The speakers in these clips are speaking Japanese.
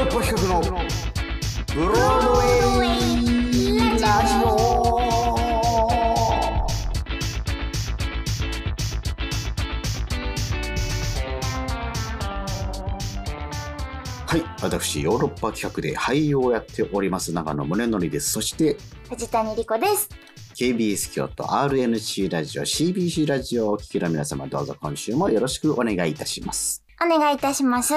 ーロッパ企画のブロードウェイラジオはい私ヨーロッパ企画で俳優をやっております長野宗則ですそして藤谷莉子です。KBS 京都 RNC ラジオ CBC ラジオをお聞きの皆様どうぞ今週もよろしくお願いいたしますお願いいたします。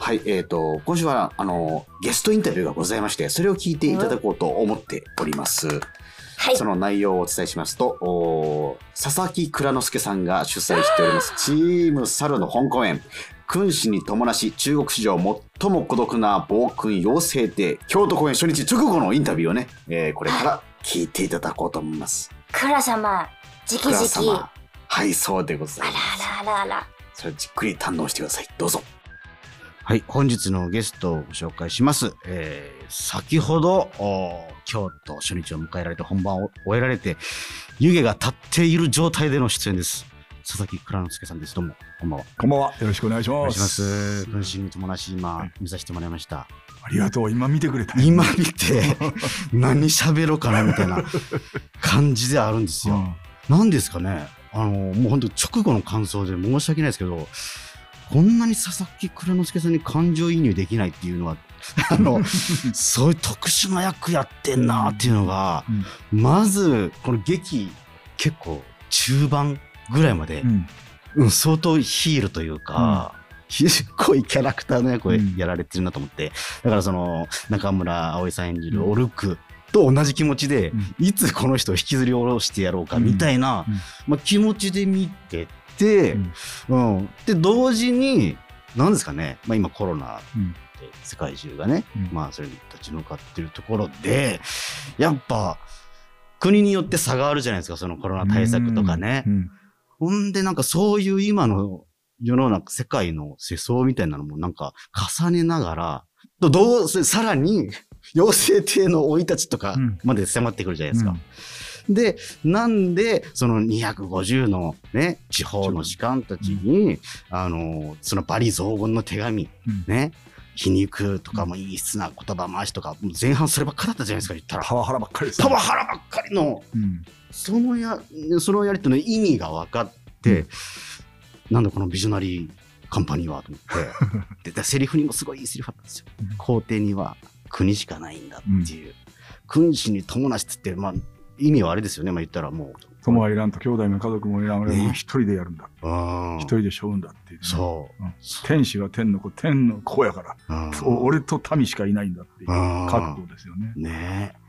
ははい、えっ、と、今週は、あの、ゲストインタビューがございまして、それを聞いていただこうと思っております。いそ。の内容をお伝えしますと、お佐々木蔵之介さんが主催しております、チーム猿の本公演、君子に伴し中国史上最も孤独な暴君養成帝、京都公演初日直後のインタビューをね、えーこれから聞いていただこうと思います。倉様、直蔵々。様。はい、そうでございあます。らあらあらあら。それをじっくり堪能してください。どうぞ。はい、本日のゲストをご紹介します。えー先ほど、お京都初日を迎えられて本番を終えられて、湯気が立っている状態での出演です。佐々木蔵之介さんです。どうも、こんばんは。こんばんは。よろしくお願いします。お願いします。分身に伴し、今、見させてもらいました。ありがとう。今見てくれた。今見て、何喋ろうかな、みたいな 感じであるんですよ。うんなんですかね、あの、もう本当直後の感想で申し訳ないですけど、こんなに佐々木蔵之介さんに感情移入できないっていうのは、あの、そういう特殊な役やってんなっていうのが、まず、この劇、結構中盤ぐらいまでう、ん。うん相当ヒールというか、ひ濃いキャラクターの役をうん。やられてるなと思って、だからその、中村葵さん演じるうん。オルクと同じ気持ちで、うん。いつこの人を引きずり下ろしてやろうかみたいな、うん。まあ、気持ちで見てて、うん。うん。で同時に何ですかね、まあ、今コロナうん。で世界中がね、うん。まあ、それに立ち向かってるところでやっぱ国によって差があるじゃないですか。そのコロナ対策とかね。うん。ほんでなんかそういう今の世の中世界の世相みたいなのもなんか重ねながらとどうせさらに 妖精帝の生い立ちとかうん。まで迫ってくるじゃないですか。で、なんで、その250のね、地方の士官たちに、あの、そのバリ雑言の手紙、うん。ね、皮肉とかも陰湿な言葉回しとか、前半そればっかだったじゃないですか、言ったら。パワハラばっかりですパワハラばっかりの、うん。そのや、そのやりとりの意味が分かって、なんだこのビジョナリーカンパニーはと思って、ででセリフにもすごいいいセリフあったんですよ。うん。皇帝には国しかないんだっていう。君主に友達って、まあ、意味はあれですよね。まあ言ったらもう。友はいらんと兄弟も家族もいらん俺はも一人でやるんだ。うん一人で背負うんだっていうね。そう。うん天使は天の子、天の子やから、俺と民しかいないんだっていううん覚悟ですよね。ねえ。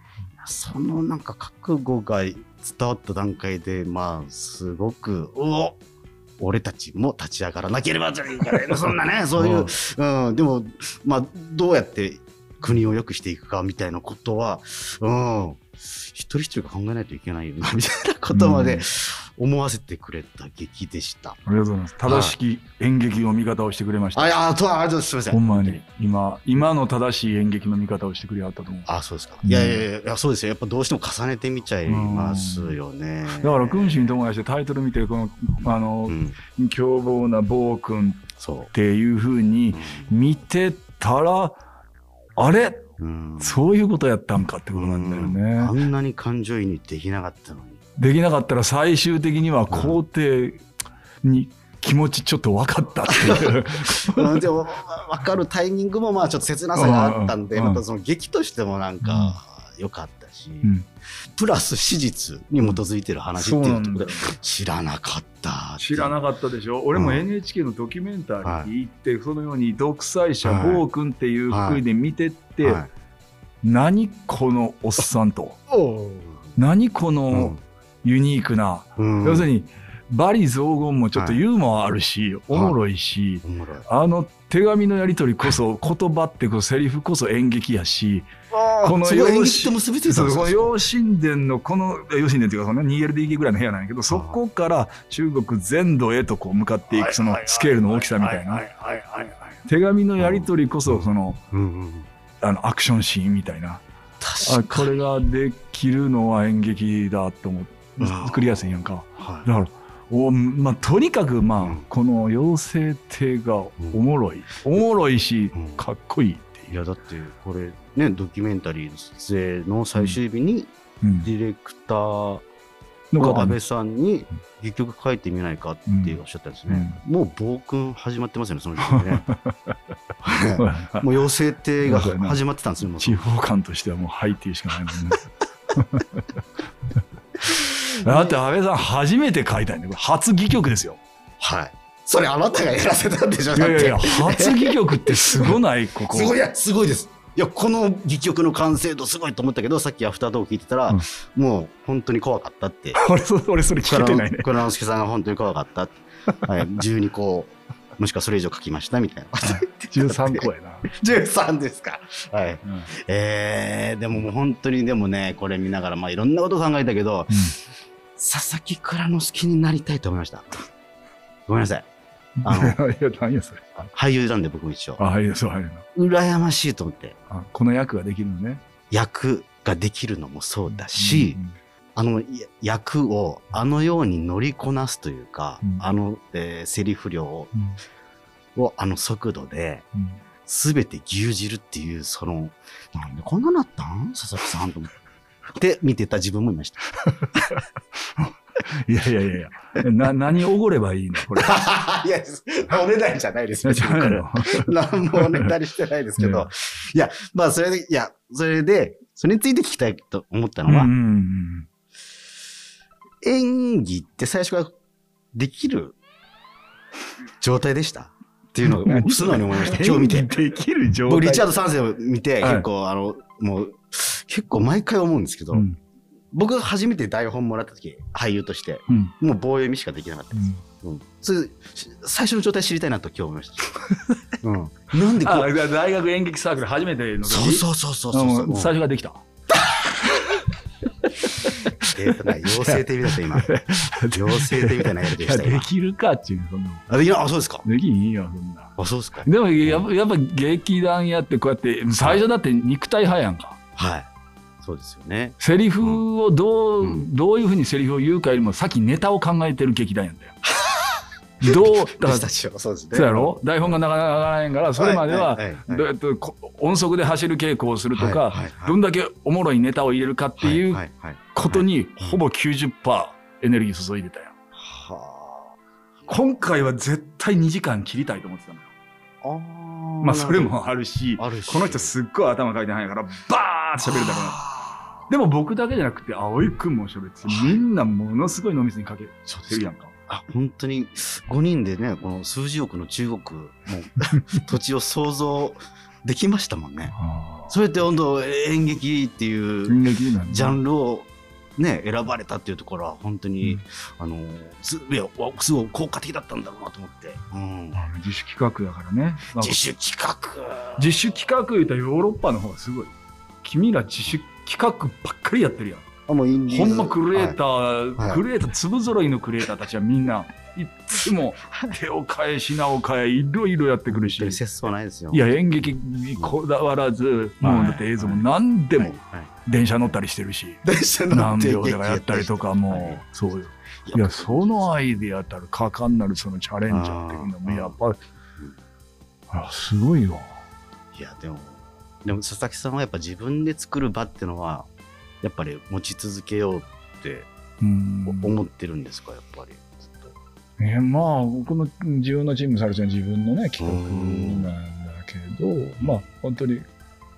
そのなんか覚悟が伝わった段階で、まあ、すごく、うお俺たちも立ち上がらなければというかね、そんなね、そういう、うん、でも、まあ、どうやって国を良くしていくかみたいなことは、うん、一人一人が考えないといけないよな、みたいなことまで思わせてくれた劇でした。ありがとうございます。正しき演劇の見方をしてくれました。あ、いや、あとは、あとすみません。ほんまに。今、今の正しい演劇の見方をしてくれはったと思う。あ、そうですか。うんいやいやいや、そうですよ。やっぱどうしても重ねてみちゃいますよね。だから、君主に友達でタイトル見て、この、あのう、ん、凶暴な暴君そっていうふうにう。見てたら、あれ？うん。そういうことやったんかってことなんだようん。あね。んなに感情移入できなかったのに。できなかったら最終的には皇帝に気持ちちょっと分かったっていう。うん。でも、分かるタイミングもまあちょっと切なさがあったんで、うん。またその劇としてもなんか良かったし、うんプラス史実に基づいてる話っていうところで。知らなかった。知らなかったでしょ？俺もうん NHK のドキュメンタリーに行って、そのように独裁者、はい暴君っていうふうで見てって、はい何このおっさんと。何このユニークな、うん要するにバリ雑言もちょっとユーモアあるし、おもろいし、おもろい。あの手紙のやり取りこそ言葉ってこそセリフこそ演劇やしこの養神殿のこの養神殿っていうかそんな 2LDK ぐらいの部屋なんやけどそこから中国全土へとこう向かっていくそのスケールの大きさみたいな。手紙のやり取りこそそのあのアクションシーンみたいな。あ。これができるのは演劇だと思ってうん作りやすいやんか。はい。だからおまあ、とにかく、まあうんこの妖精帝がおもろい、おもろいし、うん。かっこいいっていいやだってこれねドキュメンタリーの撮影の最終日にうん。ディレクターの方にの安倍さんに戯曲書いてみないかっておっしゃったんですね、もう暴君始まってますよねその時点でね。は いもう妖精亭が 始まってたんですよもう。地方官としてはもうはいっていうしかないもんね。だって安倍さん初めて書いたんだよ。これ初戯曲ですよ。はい。それあなたがやらせたんでしょいやいやいや、初戯曲ってすごないここ。すごいすごいです。いやこの戯曲の完成度すごいと思ったけどさっきアフタートーク聞いてたら、うん。もう本当に怖かったって。俺そ俺それ聞けてないね。倉之助さんが本当に怖かったはい、12個もしくはそれ以上書きましたみたいな。13個やな。13ですか。はい。うん。えー、でももう本当にでもねこれ見ながらまあいろんなこと考えたけど、佐々木蔵之介になりたいと思いました。ごめんなさい。あのいや、何やそれ。俳優なんで僕も一緒。あ、はい、そう、はい。羨ましいと思って。あこの役ができるのね。役ができるのもそうだし、うんあのや役をあのように乗りこなすというか、うん。あの、えーセリフ量をうん。をあの速度でうん。全て牛耳るっていうそのなんでこんななったん？佐々木さんと思って見てた自分もいました。いやいやいやいや。な、何おごればいいの？これ。いや、おねだりじゃないですよ。何もおねだりしてないですけど。いや、まあそれで、いや、それで、それについて聞きたいと思ったのは、演技って最初からできる状態でした？っていうのを素直に思いました。今日見て。できる状態。僕、リチャード3世を見て、はい結構、あの、もう、結構毎回思うんですけど、うん僕初めて台本もらった時、俳優として、うんもう棒読みしかできなかったです。うん。それ、し最初の状態知りたいなと今日思いました。うん。なんでこあ、う、だ大学演劇サークル初めての時？そうそうそうそうそううん最初ができた？えーとね妖精亭みたいな今。妖精亭 みたいなやりでした今で。きるかっていう、そんなあ、できなあ、そうですか。できんよ、そんな。あ、そうですか。でもやっぱ、やっぱ劇団やってこうやって、最初だって肉体派やんか。はい。そうですよね。セリフをどう、うんどういうふうにセリフを言うかよりも先ネタを考えてる劇団やんだよ。どう、だから、そうですね。そうやろ？台本がなかなか上がらへんから、それまでは、いいいどうやってこ音速で走る稽古をするとか、どんだけおもろいネタを入れるかっていうことに、ほぼ90%エネルギー注いでたよ。は今回は絶対2時間切りたいと思ってたのよ。あ。あーまあ、それもあるし、あるし。この人すっごい頭回転早いから、バーって喋るだから。ら。でも僕だけじゃなくて、葵くんも喋ってて、みんなものすごい脳みそにかけてるやんか。あ、本当に5人でね、この数十億の中国の土地を想像できましたもんね。それって本当演劇っていうジャンルをね、選ばれたっていうところは本当に、あの、すいやわすごい効果的だったんだろうなと思って。うん。自主企画だからね。自主企画。自主企画言うたらヨーロッパの方がすごい。君ら自主企画ばっかりやってるやん。あ、もうインディーズ。ほんまクリエイター、はい。クリエイター、粒揃いのクリエイターたちはみんな、いっつも手を変え、品を変え、いろいろやってくるし。節操ないですよ。いや、演劇にこだわらず、もうだって映像も何でもはい。はい。電車乗ったりしてるし、電車乗何って秒でかやったりとかも、そうよ。いや、そのアイデアたる果敢なるそのチャレンジャーっていうのも、やっぱ、あすごいよ。いやでもでも佐々木さんはやっぱ自分で作る場ってのはやっぱり持ち続けようってうん。思ってるんですかやっぱりずっと。ね、まあ、僕の自分のチームサルちゃん自分のね、企画なんだけど、まあ、本当に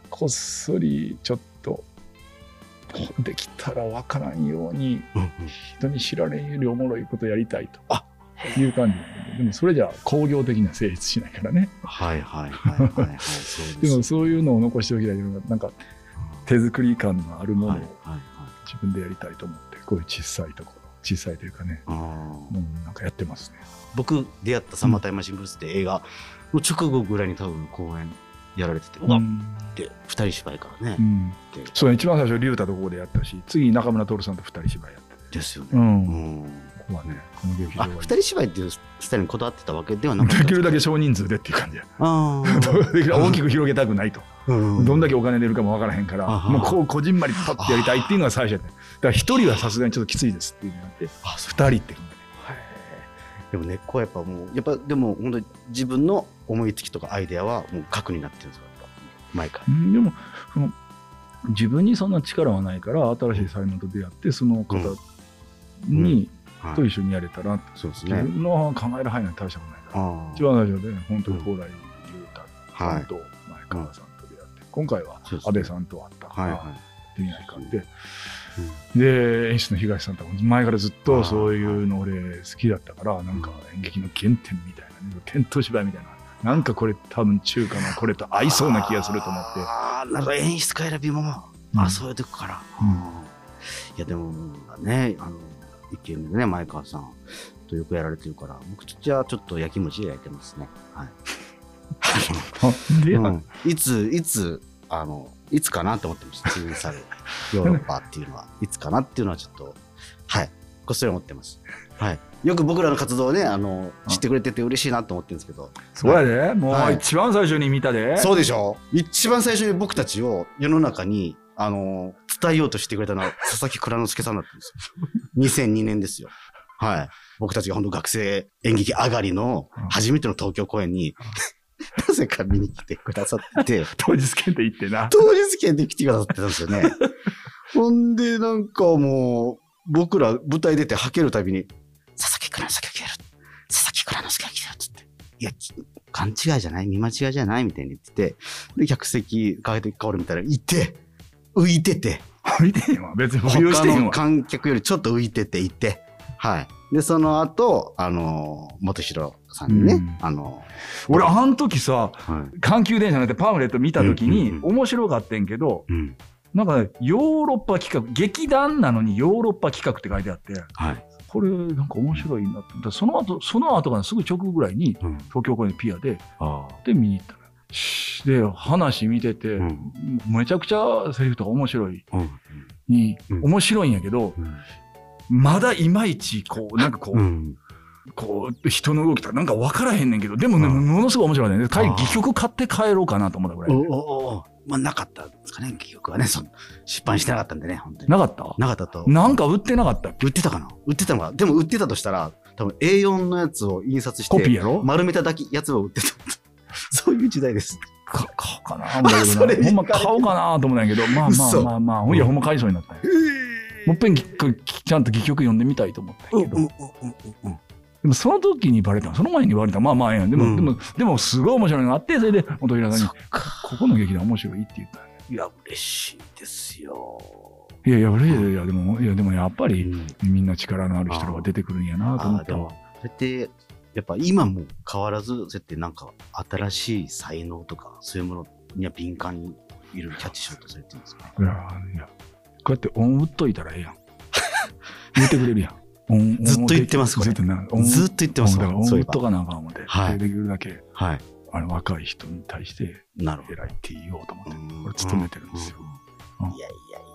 こっそりちょっと、できたら分からんように、人に知られんよりおもろいことやりたいとあいう感じで。でも、それじゃ工業的には成立しないからね。はいはいはいはいはいそうでも、そういうのを残しておきたいなんか、手作り感のあるものを自分でやりたいと思って、こういう小さいところ、小さいというかね、うん、なんかやってますね。僕出会った「サマータイムマシンブルース」って映画の直後ぐらいに多分公演やられてて、うわっうんて二人芝居からねう、んでそう一番最初、竜太とここでやったし、次、中村徹さんと二人芝居やってて。ですよね、う。うんんここはね、この劇場あは。二人芝居っていうスタイルにこだわってたわけではなかったできるだけ少人数でっていう感じ で大きく広げたくないと。うんどんだけお金出るかもわからへんから、もうこうこじんまりパッてやりたいっていうのが最初やね。だから一人はさすがにちょっときついですっていうのがあって、二人って。でも根っこはやっぱもうやっぱでも本当に自分の思いつきとかアイデアはもう核になってるんですかやっ毎回。うんでもその自分にそんな力はないから新しい才能と出会ってその方に、はいと一緒にやれたら、自そうですね。分の考える範囲なんて大したことないから、あ一番最初で本当に蓬莱優太さはいんと前川さんと出会って、今回は安倍さんと会ったから、はいはできないかって、い。で演出の東さんとかも前からずっとそういうの俺好きだったからなんか演劇の原点みたいな、ね、天頭芝居みたいななんかこれ多分中華のこれと合いそうな気がすると思って。ああ、なるほど。演出家選びも、うん。あそういうとこから。うんうん。いや、でもね、あの、一軒でね、前川さんとよくやられてるから、僕じゃあちょっと焼き餅で焼いてますね。はい。で、うん。いつ、いつ、あの、いつかなって思ってます。通されるヨーロッパっていうのは、いつかなっていうのはちょっと、はい、こっそり思ってます。はい。よく僕らの活動をね、あの、知ってくれてて嬉しいなと思ってるんですけど、そうやで。もはい。う一番最初に見たで、そうでしょ。一番最初に僕たちを世の中に、あの、伝えようとしてくれたのは佐々木蔵之介さんだったんですよ。2002年ですよ。はい。僕たちが本当学生演劇上がりのうん初めての東京公演に、なぜか見に来てくださってて、当日券で行ってな当日券で来てくださってたんですよね。ほんで、なんかもう、僕ら舞台出てはけるたびに、佐々木蔵之介が来てる。佐々木蔵之介が来てるっつって。いや、き勘違いじゃない？見間違いじゃない？みたいに言ってて、で、客席、変えて変わるみたいな、いて、浮いてて、見てへんわ 別に浮遊してへんわ観客よりちょっと浮いてていて、はい。で、その後、あの、元弘さんにね、うんあの、俺あの時さはい。阪急電車なんてパンフレット見た時にうんうんうん面白かったんけどうん。なんかねヨーロッパ企画劇団なのにヨーロッパ企画って書いてあってはい。これなんか面白いなってその後その後からすぐ直後ぐらいにうん。東京公演のピアで。で見に行ったで話見てて、うんめちゃくちゃセリフとか面白いうん。に、うん面白いんやけどうん。まだいまいちこうなんかこう、うん。こう人の動きとかなんか分からへんねんけどでもね、うんものすごい面白いね帰りあー戯曲買って帰ろうかなと思ったぐらいおおおまあ、なかったんですかね、記憶はね。その出版してなかったんでね、本当に。なかった？なかったと。なんか売ってなかった売ってたかな？売ってたのかでも売ってたとしたら、多分 A4 のやつを印刷して、コピーやろ？丸めただけやつを売ってた。そういう時代です。か買おうかな ほんま買おうかなと思ったんやけどまあまあ嘘まあまあほんやほんま買いそうになったんや。もっぺんぎちゃんと戯曲読んでみたいと思ったんやけど、でもその時にバレたその前に言われた。まあまあええやん。でも、うん。でもでもすごい面白いのがあってそれで元平さんに。ここの劇団面白いって言ったんや。いや、嬉しいですよ。いやいや嬉しいいやでもいやでもやっぱりうん。みんな力のある人が出てくるんやなと思ったわ、そうやって、やっぱ今も変わらず、そうやってなんか新しい才能とか、そういうものには敏感にいるキャッチしようとされてるんですかね。いやいや。こうやって音打っといたらええやん。言ってくれるやん。音ずっと言ってますこれ。ずっと言ってます。だから音打っとかなあかん思って、はい。できるだけはい。あの若い人に対してなる。偉いって言おうと思って、うん。これ勤めてるんですよ。いやいやいや。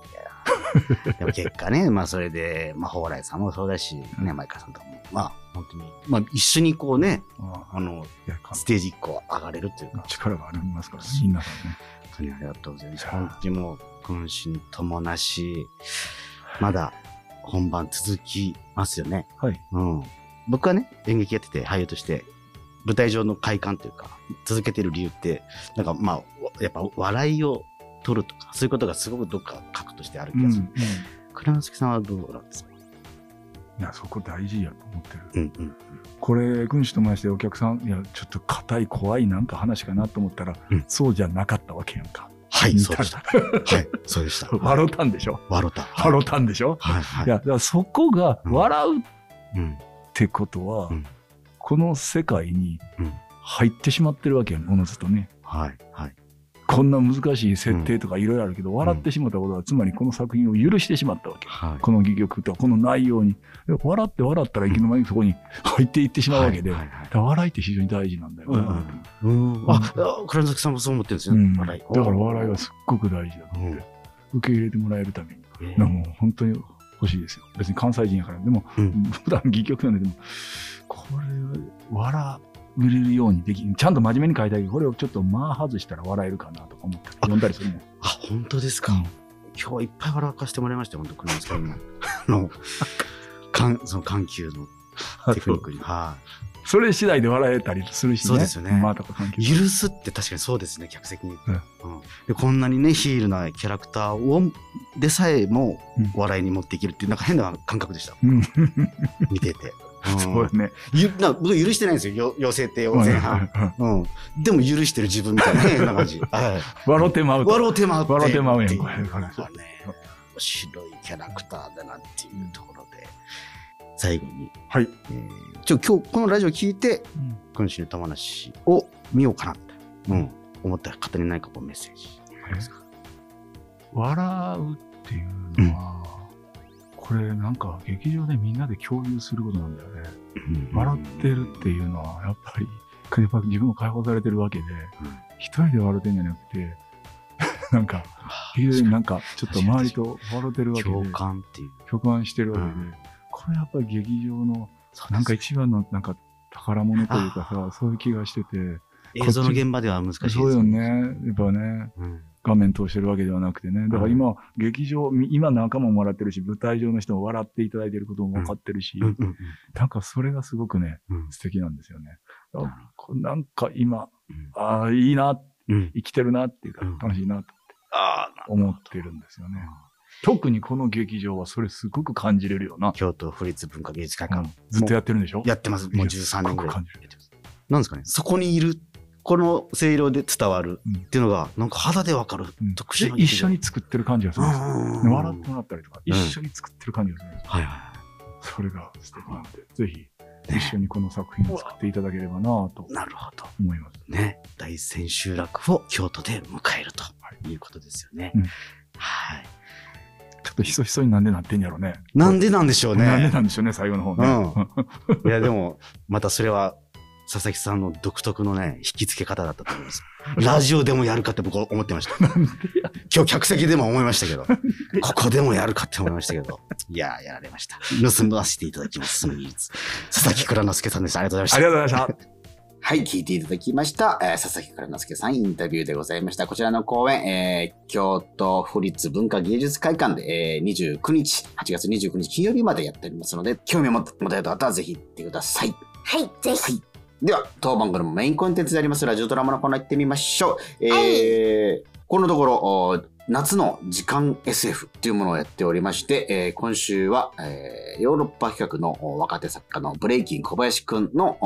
でも結果ね、まあそれで、まあ蓬莱さんもそうだし、ね、前川さんとかも、まあ本当に、まあ一緒にこうね、ああの、ステージ一個上がれるというか、力がありますからね、みんなさんね。本当にありがとうございます。本当にもう、君心ともなし、まだ本番続きますよね。はい。うん。僕はね、演劇やってて俳優として、舞台上の快感というか、続けてる理由って、なんかまあ、やっぱ笑いを取るとか、そういうことがすごくどっか核としてある気がする。倉之介さんはどうなんですか？や、そこ大事やと思ってる。うんうん。これ、君主ともしてお客さん、いや、ちょっと硬い、怖いなんか話かなと思ったら、うんそうじゃなかったわけやんか。はい、見そうでした。はい、そうでした。笑うたんでしょ？笑った。笑うたんでしょ？はい、はい。いや、だからそこがうん笑うっうん。てことは、うんこの世界にうん入ってしまってるわけやん、おのずとね。はい、はい。こんな難しい設定とかいろいろあるけど、笑ってしまったことは、つまりこの作品を許してしまったわけ。はい。この戯曲とか、この内容に。で笑って笑ったらいきの間にそこに入っていってしまうわけで。笑いって非常に大事なんだよ。うんうん。あ、あ倉之介さんもそう思ってるんですよ。うん笑い。だから笑いはすっごく大事だと思って、受け入れてもらえるために。えだからもう本当に欲しいですよ。別に関西人やから。でも、うん普段戯曲なんで、でも、これ、笑えるようにできちゃんと真面目に書いてあるけど、これをちょっと間外したら笑えるかなとか思って読んだりするもん。あ、本当ですか？今日いっぱい笑かしてもらいましたよ、本当倉之介さんの。あの、かん、その緩急の テクニックに。はい。それ次第で笑えたりするしね。そうですよねまあ、許すって確かにそうですね、客席に。うんでこんなにね、ヒールなキャラクターを、でさえもうん笑いに持っていけるっていう、なんか変な感覚でした。うん。見てて。そうだね。ゆな僕許してないんですよ、よ妖精帝を前半。うん。でも許してる自分みたいな 変な感じ。はい。笑ってまうと。笑うてまう笑うてまうやんこれ面白いキャラクターだなっていうところで、最後に、はい。えー、ちょ、今日このラジオ聞いて、今週の玉梨を見ようかなって、うん、思った方に何かこうメッセージありますか？笑うっていうのは、これなんか劇場でみんなで共有することなんだよね。笑ってるっていうのは、やっぱり、やっぱ自分も解放されてるわけで、一人で笑ってんじゃなくて、なんか、劇場になんか、ちょっと周りと笑ってるわけで、共感っていう。共感してるわけで、うんこれやっぱり劇場の、なんか一番のなんか宝物というかさ、そういう気がしてて、映像の現場では難しいですそうよね。。やっぱね、うん画面通してるわけではなくてね。だから今、劇場、み今仲間も笑ってるし、舞台上の人も笑っていただいてることも分かってるし、なんかそれがすごくね、うん素敵なんですよね。あなんか今、うんああ、いいな、うん生きてるなっていうかうん、楽しいなとああ、思ってるんですよね。特にこの劇場はそれすごく感じれるよな。京都府立文化芸術会うん館、ずっとやってるんでしょ？やってます。もう13年ぐらい。なんですかね、そこにいる、この声量で伝わるうんっていうのが、なんか肌でわかるうん特殊一緒に作ってる感じがするんです笑ってもらったりとか、うん一緒に作ってる感じがするんですよ。はいはそれが素敵なんで、ぜひ一緒にこの作品を作っていただければなとい。なるほど。思います。ね。大千秋楽を京都で迎えるということですよね。うんはい。ちょっとひそひそになんでなってんやろね。なんでなんでしょうなんでね。なんでしょうね、最後の方ね。いや、でも、またそれは、佐々木さんの独特のね、引き付け方だったと思います。ラジオでもやるかって僕は思ってました。今日客席でも思いましたけど、ここでもやるかって思いましたけど、いやー、やられました。盗ませていただきます、その技術。佐々木蔵之介さんです。ありがとうございましたあり。がとうございました。はい、聞いていただきました。えー佐々木蔵之介さんインタビューでございました。こちらの公演、えー京都府立文化芸術会館で、えー29日、8月29日金曜日までやっておりますので、興味を持たれた方はぜひ行ってください。はい、ぜひ。はいでは、当番組のメインコンテンツでありますラジオドラマのコーナー行ってみましょう。えーこのところ、お夏の時間 SF というものをやっておりまして、えー今週は、えーヨーロッパ企画のお若手作家のブレイキン小林くんの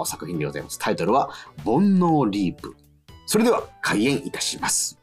お作品でございます。タイトルは、煩悩リープ。それでは、開演いたします。